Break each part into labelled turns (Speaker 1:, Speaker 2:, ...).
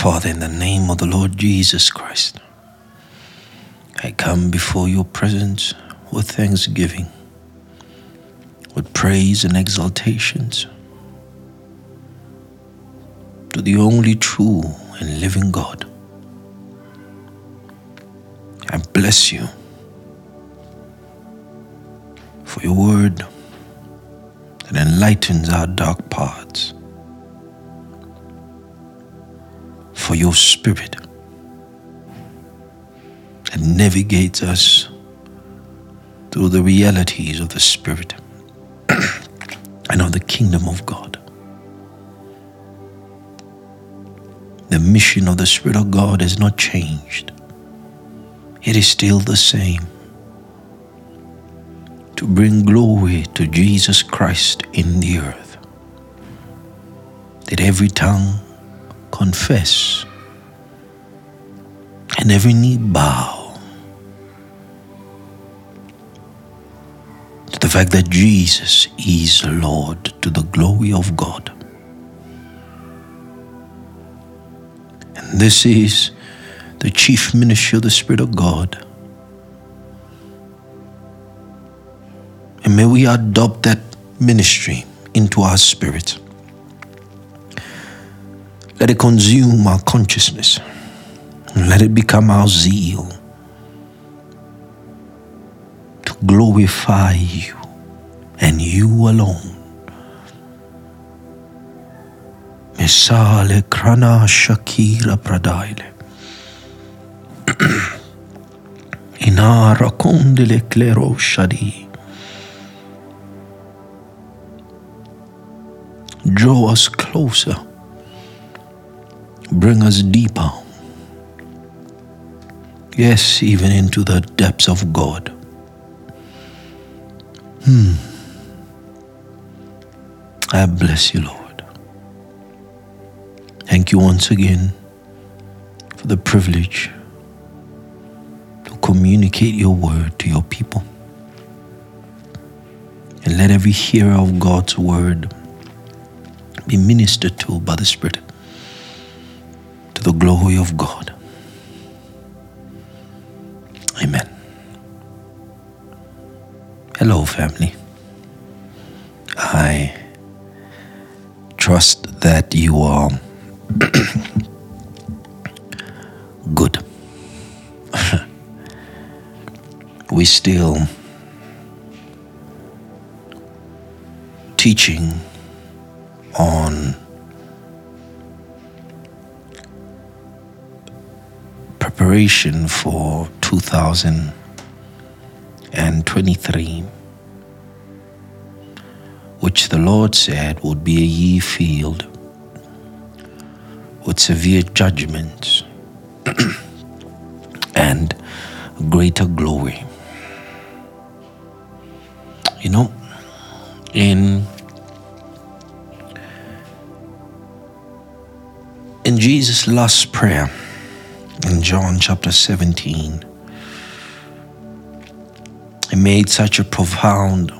Speaker 1: Father, in the name of the Lord Jesus Christ, I come before your presence with thanksgiving, with praise and exaltations to the only true and living God. I bless you for your word that enlightens our dark paths, for your spirit that navigates us through the realities of the spirit and of the kingdom of God. The mission of the Spirit of God has not changed. It is still the same to bring glory to Jesus Christ in the earth. That every tongue confess and every knee bow to the fact that Jesus is Lord to the glory of God. And this is the chief ministry of the Spirit of God. And may we adopt that ministry into our spirit. Let it consume our consciousness. Let it become our zeal to glorify you and you alone. Misale krana shakira pradaile. Inara kondile klero shadi. Draw us closer. Bring us deeper. Yes, even into the depths of God. Hmm. I bless you, Lord. Thank you once again for the privilege to communicate your word to your people. And let every hearer of God's word be ministered to by the Spirit to the glory of God. Amen. Hello, family. I trust that you are good. we still teaching on preparation for 2023 which the Lord said would be a ye field with severe judgments and greater glory. You know, in in Jesus' last prayer in John chapter 17, he made such a profound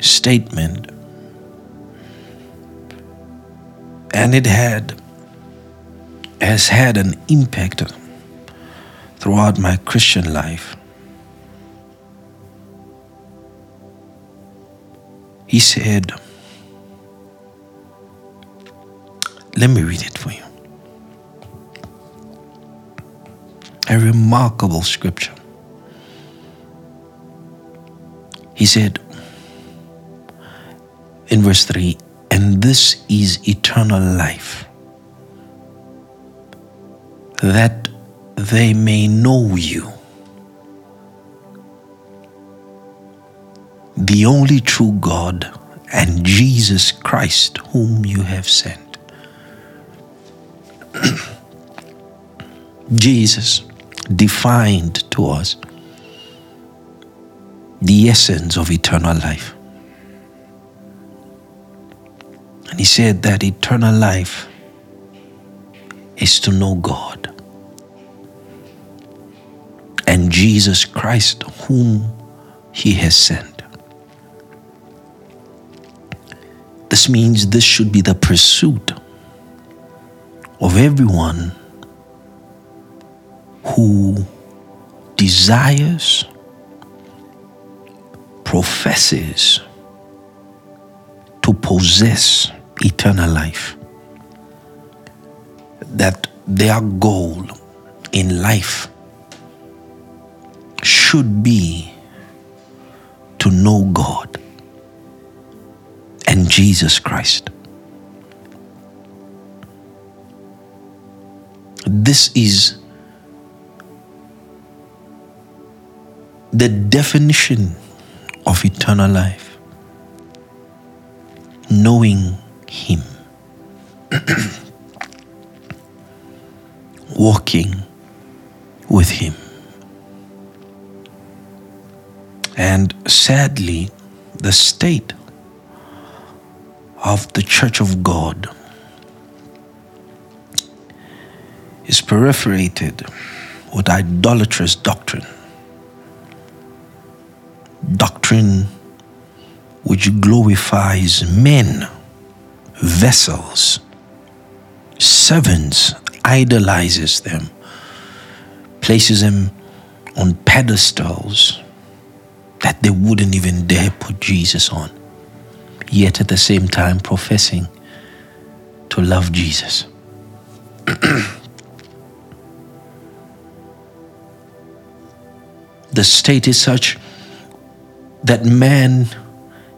Speaker 1: statement. And it had has had an impact throughout my Christian life. He said, Let me read it for you. A remarkable scripture. He said, in verse 3 and this is eternal life that they may know you the only true God and Jesus Christ whom you have sent Jesus defined to us the essence of eternal life And he said that eternal life is to know God and Jesus Christ, whom he has sent. This means this should be the pursuit of everyone who desires, professes to possess eternal life. That their goal in life should be to know God and Jesus Christ. This is the definition of eternal life knowing Him, walking with Him. And sadly, the state of the Church of God is perforated with idolatrous doctrine. Doctrine which glorifies men, vessels, servants, idolizes them, places them on pedestals that they wouldn't even dare put Jesus on, yet at the same time professing to love Jesus. the state is such that man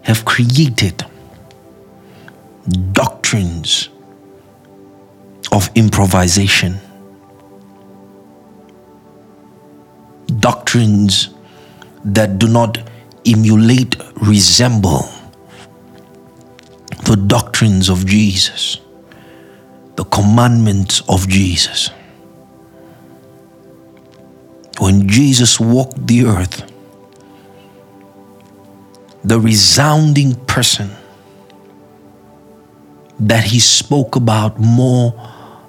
Speaker 1: have created doctrines of improvisation, doctrines that do not emulate, resemble the doctrines of Jesus, the commandments of Jesus. When Jesus walked the earth, the resounding person that he spoke about more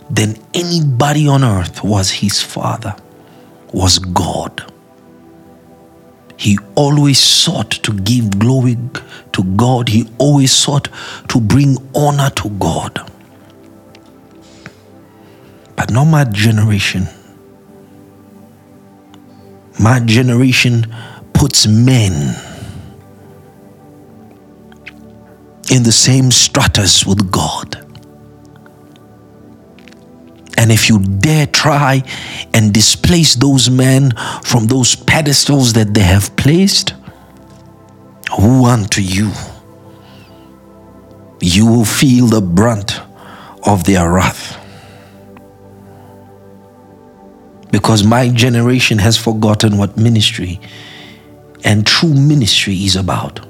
Speaker 1: than anybody on earth was his father, was God. He always sought to give glory to God. He always sought to bring honor to God. But not my generation. My generation puts men in the same stratus with God. And if you dare try and displace those men from those pedestals that they have placed, who unto you? You will feel the brunt of their wrath. Because my generation has forgotten what ministry and true ministry is about.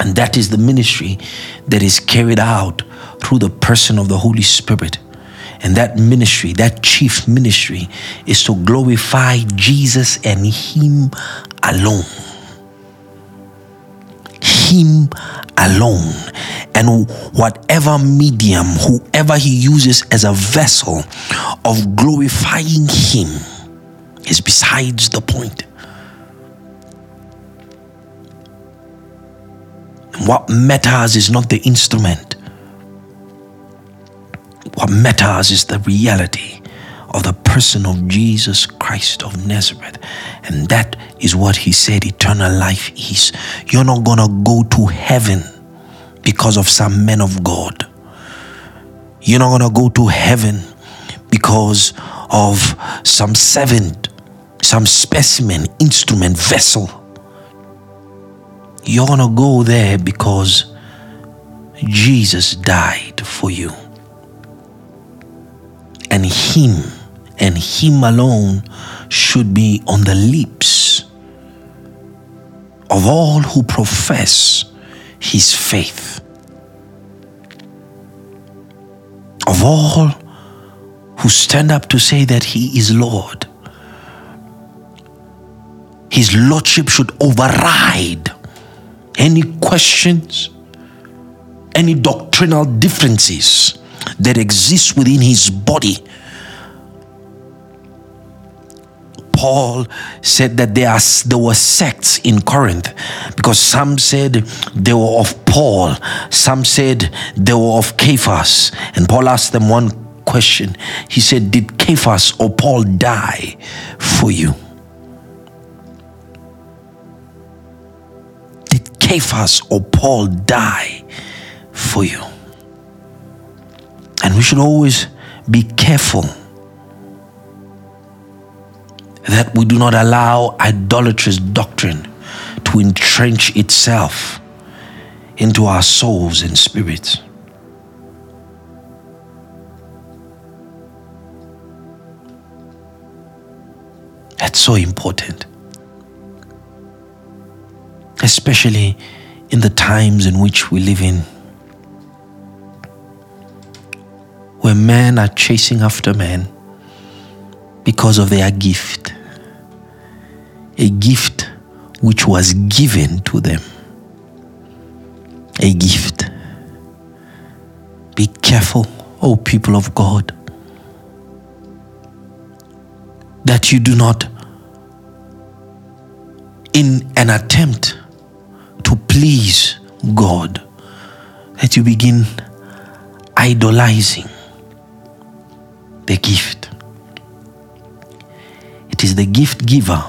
Speaker 1: And that is the ministry that is carried out through the person of the Holy Spirit. And that ministry, that chief ministry, is to glorify Jesus and Him alone. Him alone. And whatever medium, whoever He uses as a vessel of glorifying Him is besides the point. What matters is not the instrument. What matters is the reality of the person of Jesus Christ of Nazareth. And that is what he said eternal life is. You're not going to go to heaven because of some men of God. You're not going to go to heaven because of some servant, some specimen, instrument, vessel. You're going to go there because Jesus died for you. And Him and Him alone should be on the lips of all who profess His faith. Of all who stand up to say that He is Lord. His Lordship should override any questions, any doctrinal differences that exist within his body. Paul said that there, are, there were sects in Corinth because some said they were of Paul, some said they were of Cephas. And Paul asked them one question. He said, Did Cephas or Paul die for you? Cephas or Paul die for you? And we should always be careful that we do not allow idolatrous doctrine to entrench itself into our souls and spirits. That's so important. Especially in the times in which we live in, where men are chasing after men because of their gift, a gift which was given to them. A gift. Be careful, O people of God, that you do not, in an attempt to please God, that you begin idolizing the gift. It is the gift giver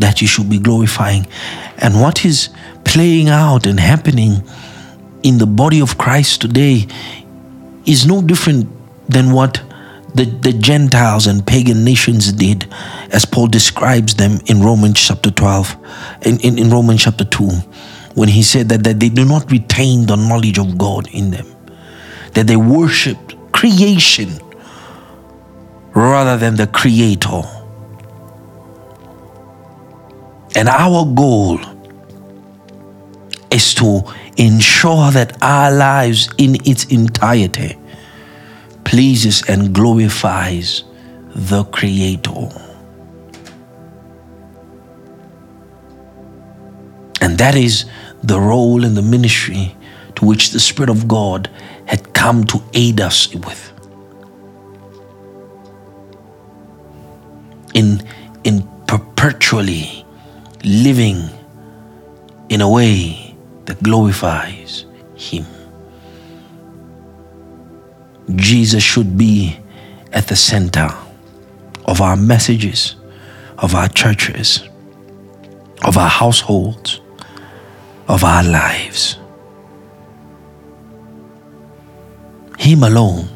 Speaker 1: that you should be glorifying. And what is playing out and happening in the body of Christ today is no different than what the, the Gentiles and pagan nations did, as Paul describes them in Romans chapter 12, in, in, in Romans chapter 2, when he said that, that they do not retain the knowledge of God in them, that they worship creation rather than the Creator. And our goal is to ensure that our lives in its entirety pleases and glorifies the Creator. And that is the role and the ministry to which the Spirit of God had come to aid us with. In, in perpetually living in a way that glorifies Him. Jesus should be at the center of our messages, of our churches, of our households, of our lives. Him alone.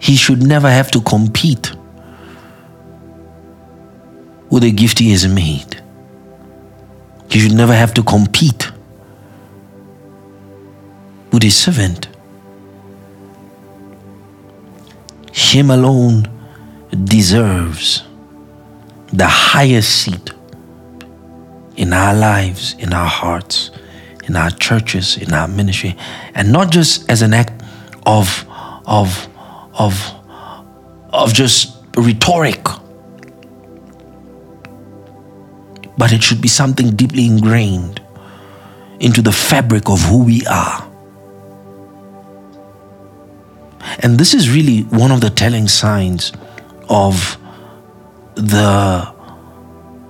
Speaker 1: He should never have to compete with the gift he has made. He should never have to compete with his servant. Him alone deserves the highest seat in our lives, in our hearts, in our churches, in our ministry, and not just as an act of of of of just rhetoric but it should be something deeply ingrained into the fabric of who we are. And this is really one of the telling signs of the,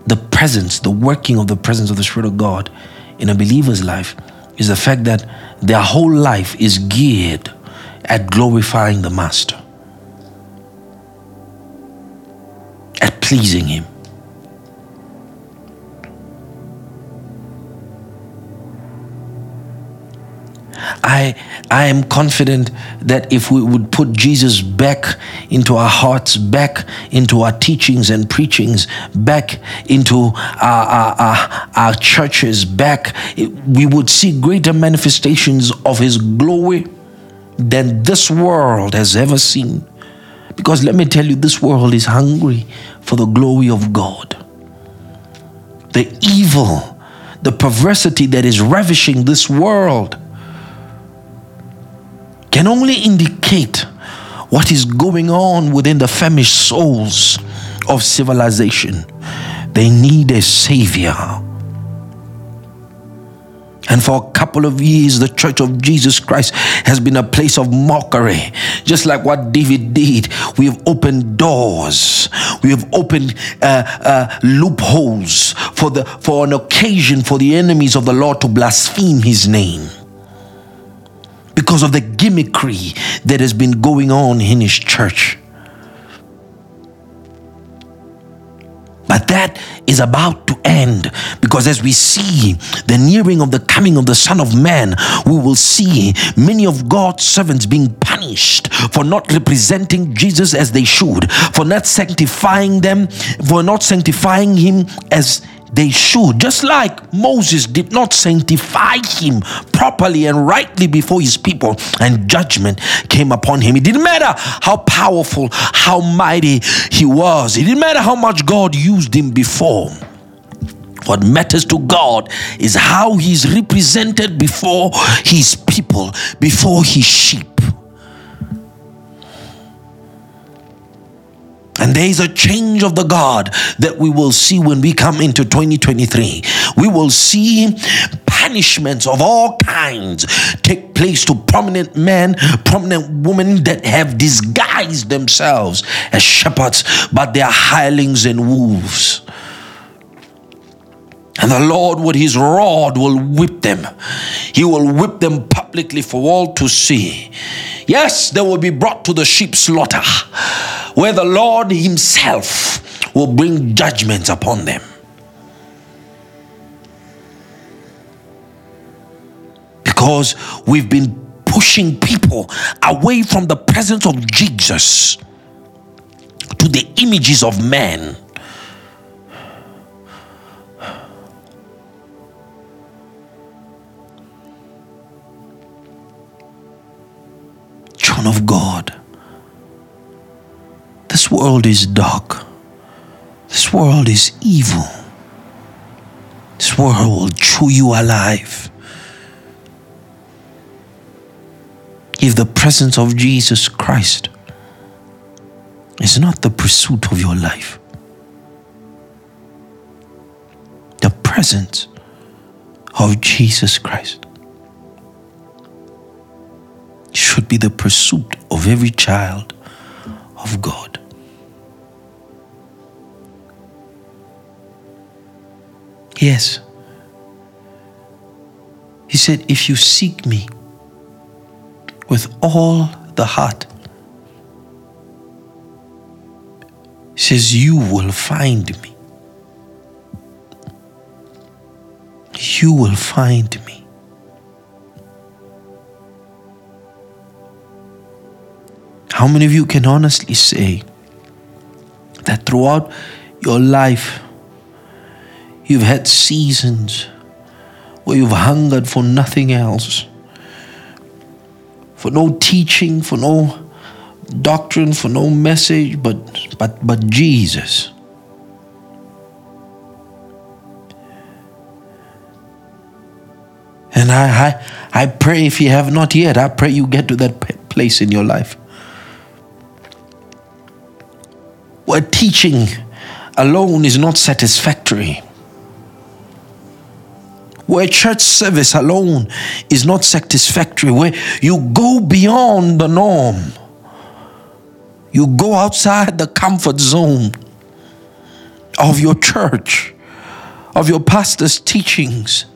Speaker 1: the presence, the working of the presence of the Spirit of God in a believer's life is the fact that their whole life is geared at glorifying the Master, at pleasing Him. I, I am confident that if we would put Jesus back into our hearts, back into our teachings and preachings, back into our, our, our, our churches, back, we would see greater manifestations of His glory than this world has ever seen. Because let me tell you, this world is hungry for the glory of God. The evil, the perversity that is ravishing this world can only indicate what is going on within the famished souls of civilization. They need a savior. And for a couple of years, the Church of Jesus Christ has been a place of mockery. Just like what David did, we have opened doors, we have opened uh, uh, loopholes for, the, for an occasion for the enemies of the Lord to blaspheme his name. Because of the gimmickry that has been going on in his church. But that is about to end because as we see the nearing of the coming of the Son of Man, we will see many of God's servants being punished for not representing Jesus as they should, for not sanctifying them, for not sanctifying him as they should. Just like Moses did not sanctify him properly and rightly before his people, and judgment came upon him. It didn't matter how powerful, how mighty he was, it didn't matter how much God used him before. What matters to God is how he's represented before his people, before his sheep. And there is a change of the God that we will see when we come into 2023. We will see punishments of all kinds take place to prominent men, prominent women that have disguised themselves as shepherds, but they are hirelings and wolves. And the Lord, with his rod, will whip them. He will whip them publicly for all to see. Yes, they will be brought to the sheep slaughter, where the Lord himself will bring judgments upon them. Because we've been pushing people away from the presence of Jesus to the images of men of God. This world is dark. This world is evil. This world will chew you alive. If the presence of Jesus Christ is not the pursuit of your life, the presence of Jesus Christ should be the pursuit of every child of God. Yes. He said, If you seek me with all the heart, he says, You will find me. You will find me. How many of you can honestly say that throughout your life you've had seasons where you've hungered for nothing else? For no teaching, for no doctrine, for no message, but but but Jesus. And I, I, I pray if you have not yet, I pray you get to that place in your life. Where teaching alone is not satisfactory, where church service alone is not satisfactory, where you go beyond the norm, you go outside the comfort zone of your church, of your pastor's teachings,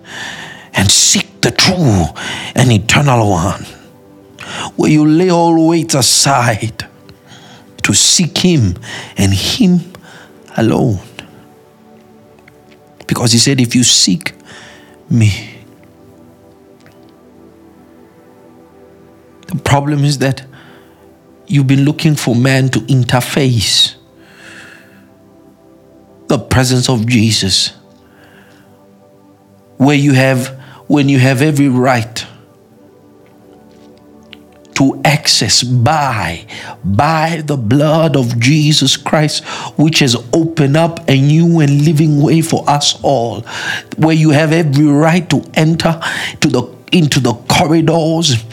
Speaker 1: and seek the true and eternal one, where you lay all weights aside to seek Him and Him alone. Because He said, If you seek me, the problem is that you've been looking for man to interface the presence of Jesus where you have when you have every right to access by by the blood of Jesus Christ which has opened up a new and living way for us all where you have every right to enter to the into the corridors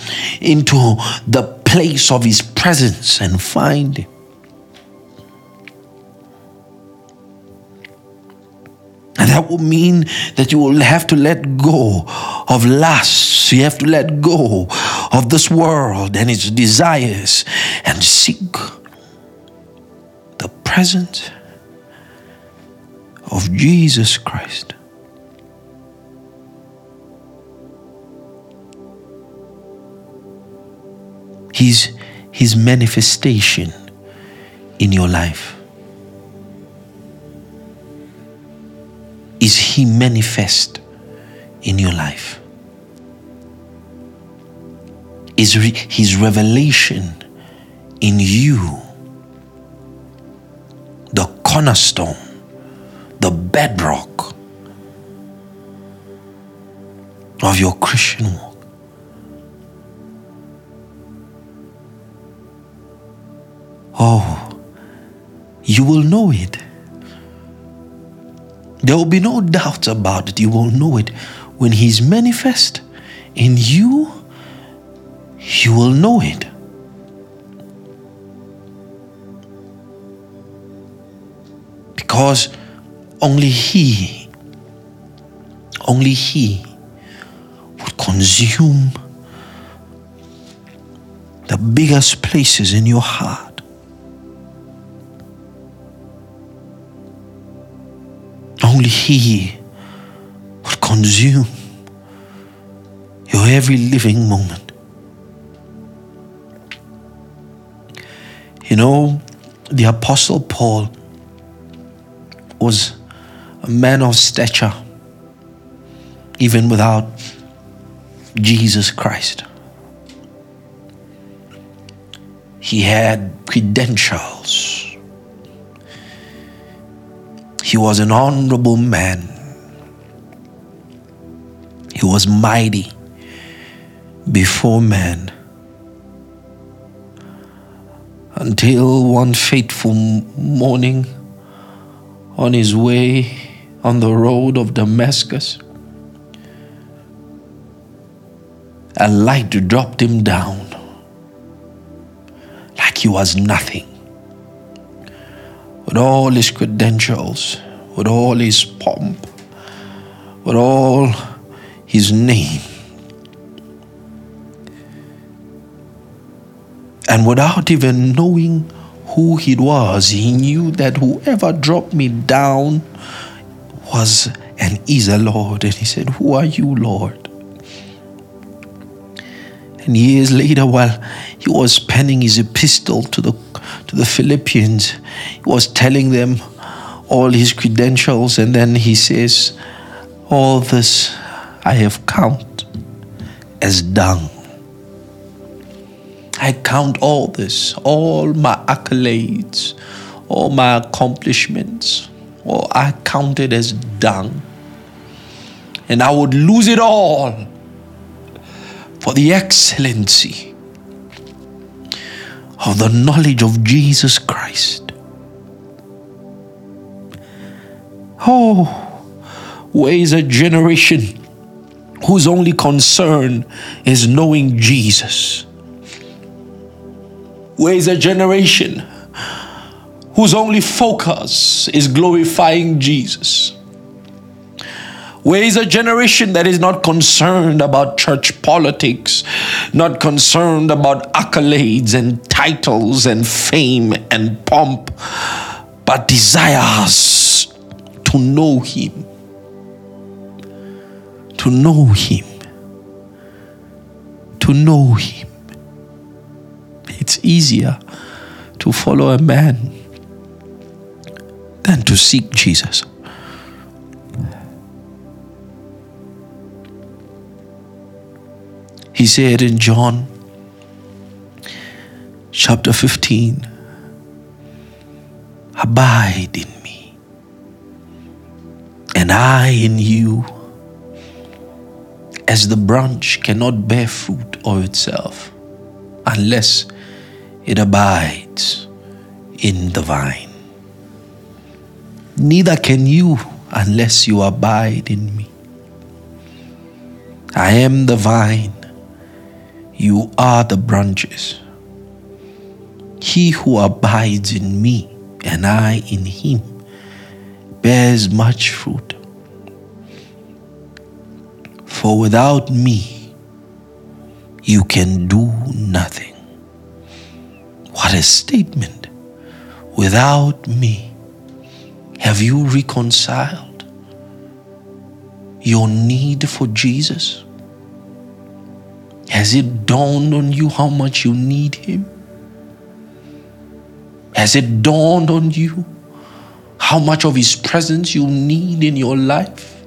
Speaker 1: into the place of his presence and find him that will mean that you will have to let go of lusts. You have to let go of this world and its desires and seek the presence of Jesus Christ. his, his manifestation in your life? Is he manifest in your life? Is his revelation in you the cornerstone, the bedrock of your Christian walk? Oh, you will know it. There will be no doubt about it. You will know it when He's manifest in you. You will know it. Because only He, only He would consume the biggest places in your heart. He would consume your every living moment. You know, the Apostle Paul was a man of stature, even without Jesus Christ. He had credentials. He was an honorable man. He was mighty before man. Until one fateful morning, on his way on the road of Damascus, a light dropped him down like he was nothing. With all his credentials, with all his pomp, with all his name. And without even knowing who he was, he knew that whoever dropped me down was and is a Lord. And he said, Who are you, Lord? And years later, while he was penning his epistle to the to the Philippians, he was telling them all his credentials, and then he says, All this I have count as dung. I count all this, all my accolades, all my accomplishments, all I counted as dung. And I would lose it all for the excellency of the knowledge of Jesus Christ. Oh, where is a generation whose only concern is knowing Jesus? Where is a generation whose only focus is glorifying Jesus? Where is a generation that is not concerned about church politics, not concerned about accolades and titles and fame and pomp, but desires to know Him? To know Him. To know Him. It's easier to follow a man than to seek Jesus. He said in John chapter 15, Abide in and I in you, as the branch cannot bear fruit of itself unless it abides in the vine. Neither can you unless you abide in me. I am the vine, you are the branches. He who abides in me and I in him bears much fruit. For without me, you can do nothing. What a statement. Without me, have you reconciled your need for Jesus? Has it dawned on you how much you need Him? Has it dawned on you how much of His presence you need in your life?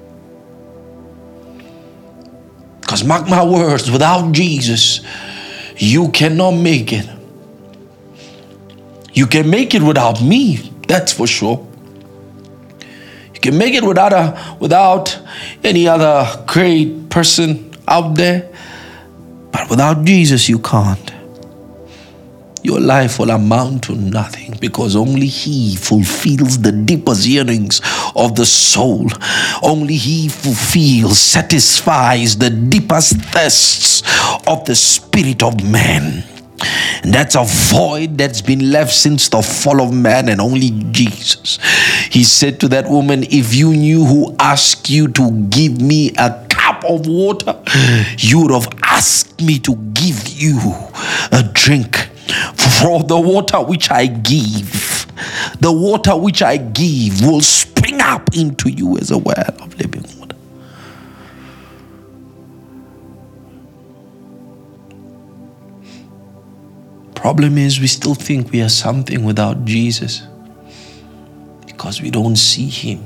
Speaker 1: Because, mark my words, without Jesus, you cannot make it. You can make it without me, that's for sure. You can make it without a, without any other great person out there, but without Jesus, you can't. Your life will amount to nothing because only He fulfills the deepest yearnings of the soul. Only He fulfills, satisfies the deepest thirsts of the spirit of man. And that's a void that's been left since the fall of man and only Jesus. He said to that woman, If you knew who asked you to give me a cup of water, you would have asked me to give you a drink. For the water which I give, the water which I give will spring up into you as a well of living water. Problem is, we still think we are something without Jesus because we don't see Him.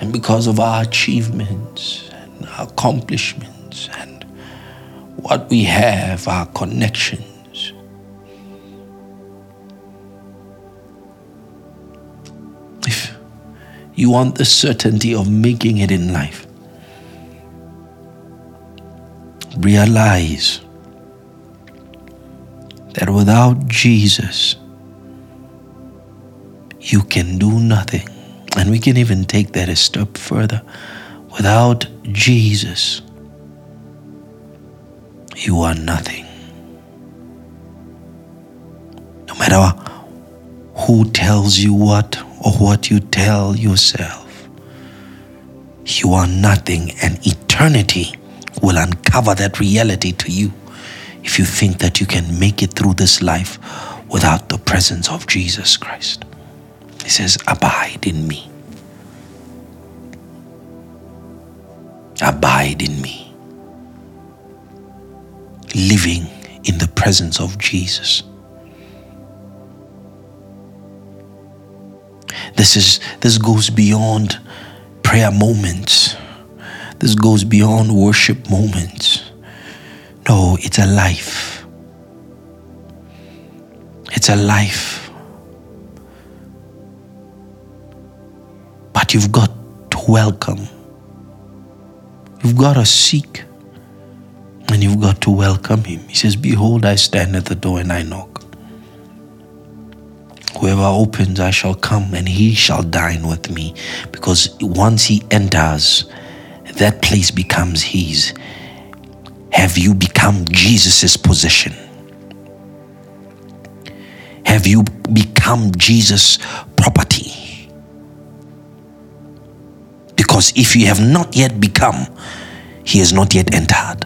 Speaker 1: And because of our achievements and our accomplishments and what we have, our connections. If you want the certainty of making it in life, realize that without Jesus, you can do nothing. And we can even take that a step further. Without Jesus, you are nothing. No matter who tells you what or what you tell yourself, you are nothing, and eternity will uncover that reality to you if you think that you can make it through this life without the presence of Jesus Christ. He says, Abide in me. Abide in me. Living in the presence of Jesus. This is this goes beyond prayer moments. This goes beyond worship moments. No, it's a life. It's a life. But you've got to welcome. You've got to seek. And you've got to welcome him. He says, Behold, I stand at the door and I knock. Whoever opens, I shall come and he shall dine with me. Because once he enters, that place becomes his. Have you become Jesus' possession? Have you become Jesus' property? Because if you have not yet become, he has not yet entered.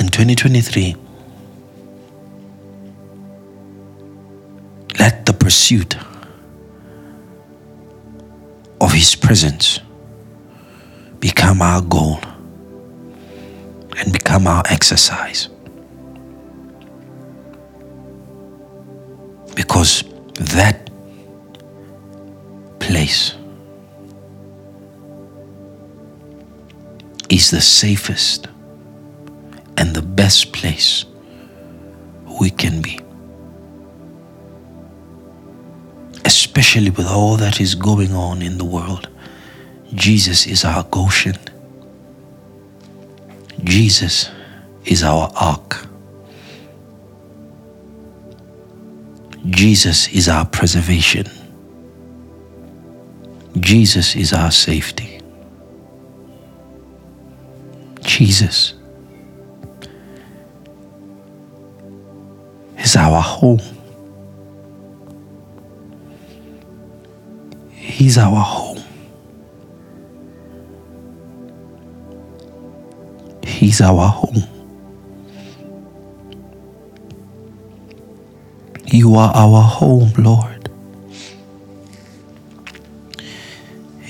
Speaker 1: In 2023, let the pursuit of his presence become our goal and become our exercise. Because that place is the safest and the best place we can be. Especially with all that is going on in the world. Jesus is our Goshen. Jesus is our ark. Jesus is our preservation. Jesus is our safety. Jesus is our home. He's our home. He's our home. You are our home, Lord.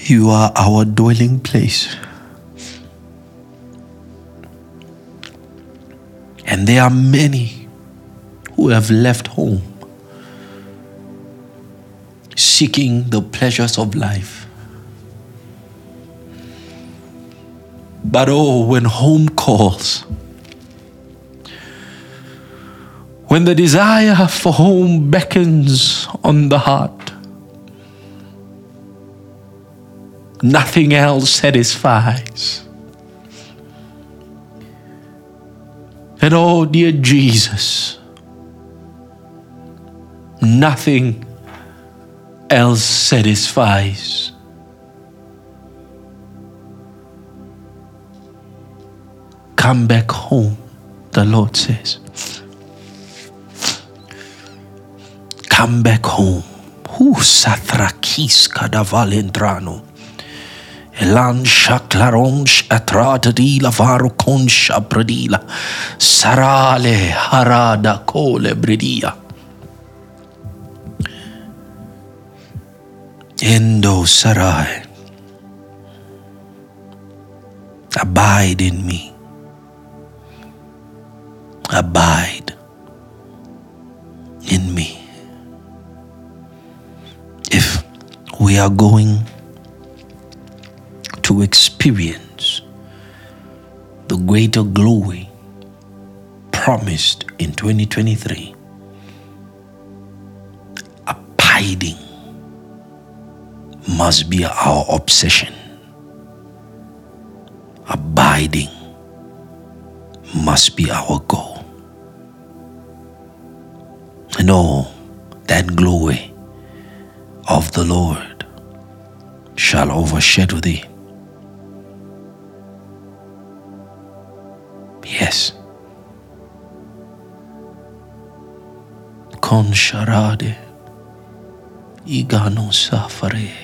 Speaker 1: You are our dwelling place. And there are many who have left home seeking the pleasures of life. But oh, when home calls, when the desire for home beckons on the heart, nothing else satisfies. And oh, dear Jesus, nothing else satisfies. Come back home, the Lord says. Come back home. Who sathrakis kadavalendrano. Elan shaklaronsh atratadi lavaro consha bradila. Sarale harada kole bridia. Endo Sarai. Abide in me. Abide in me. If we are going to experience the greater glory promised in 2023, abiding must be our obsession. Abiding must be our goal. And all that glory of the Lord shall overshadow thee. Yes. Con sharade igano safare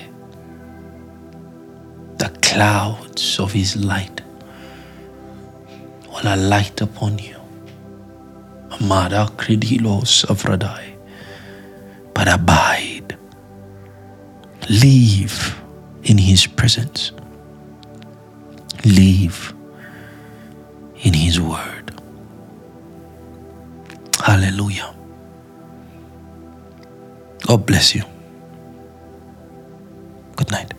Speaker 1: clouds of his light will alight upon you. Amada credilos avradai. But abide. Live in his presence. Live in his word. Hallelujah. God bless you. Good night.